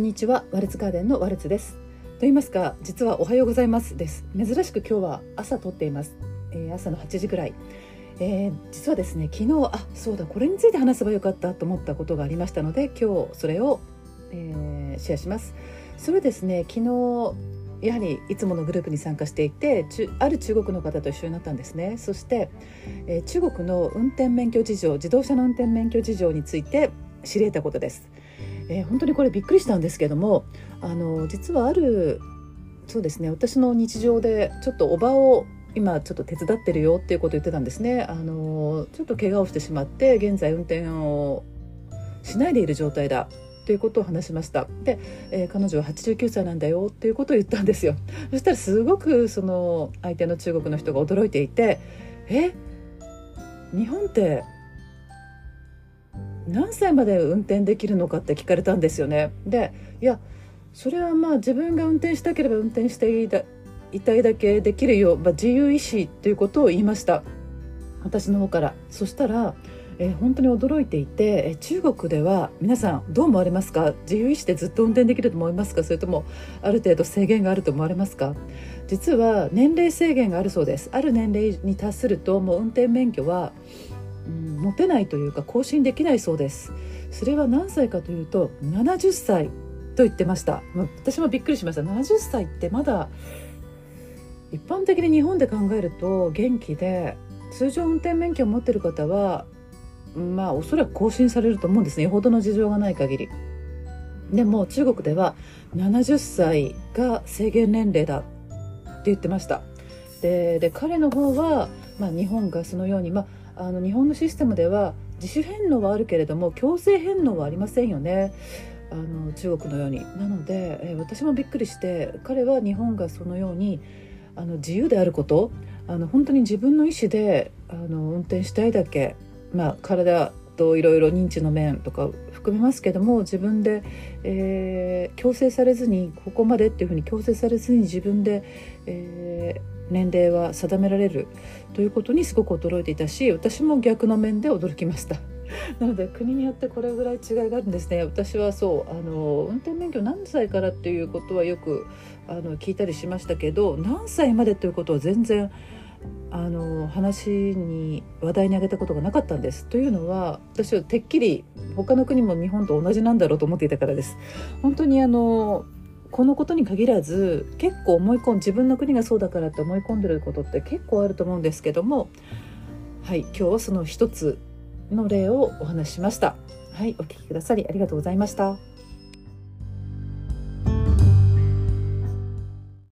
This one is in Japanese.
んにちは。ワルツガーデンのワルツです。と言いますか実はおはようございますです。珍しく今日は朝撮っています、えー、朝の8時ぐらい、えー、実はですね昨日あそうだこれについて話せばよかったと思ったことがありましたので今日それを、えー、シェアします。それですね昨日やはりいつものグループに参加していてある中国の方と一緒になったんですね。そして、えー、中国の運転免許事情自動車の運転免許事情について知り得たことです。えー、本当にこれびっくりしたんですけどもあの実はあるそうですね私の日常でちょっとおばを今ちょっと手伝ってるよっていうことを言ってたんですね。あのちょっと怪我をしてしまって現在運転をしないでいる状態だということを話しました。で、えー、彼女は89歳なんだよっていうことを言ったんですよ。そしたらすごくその相手の中国の人が驚いていてえ日本って何歳まで運転できるのかって聞かれたんですよね。でいやそれはまあ自分が運転したければ運転していたいたいだけできるよ、まあ、自由意志ということを言いました。私の方から。そしたら、えー、本当に驚いていて、え中国では皆さんどう思われますか？自由意志でずっと運転できると思いますか？それともある程度制限があると思われますか？実は年齢制限があるそうです。ある年齢に達するともう運転免許は、持てないというか更新できないそうです。それは何歳かというと70歳と言ってました。私もびっくりしました。70歳ってまだ一般的に日本で考えると元気で通常運転免許を持ってる方はまあおそらく更新されると思うんですね。よほどの事情がない限り。でも中国では70歳が制限年齢だって言ってました。でで彼の方は、まあ、日本がそのように、まあ、あの日本のシステムでは自主返納はあるけれども強制返納はありませんよね。あの中国のように。なので、え、私もびっくりして彼は日本がそのようにあの自由であることあの本当に自分の意思であの運転したいだけ、まあ、体といろいろ認知の面とか含めますけども自分で、えー、強制されずにここまでっていうふうに強制されずに自分で、えー年齢は定められる。ということにすごく驚いていたし私も逆の面で驚きました。なので国によってこれぐらい違いがあるんですね。私はそうあの運転免許何歳からっていうことはよくあの聞いたりしましたけど何歳までということは全然あの話に話題に挙げたことがなかったんです。というのは私はてっきり他の国も日本と同じなんだろうと思っていたからです。本当にあのこのことに限らず結構思い込ん自分の国がそうだからって思い込んでることって結構あると思うんですけどもはい今日はその一つの例をお話ししました。はいお聞きくださりありがとうございました。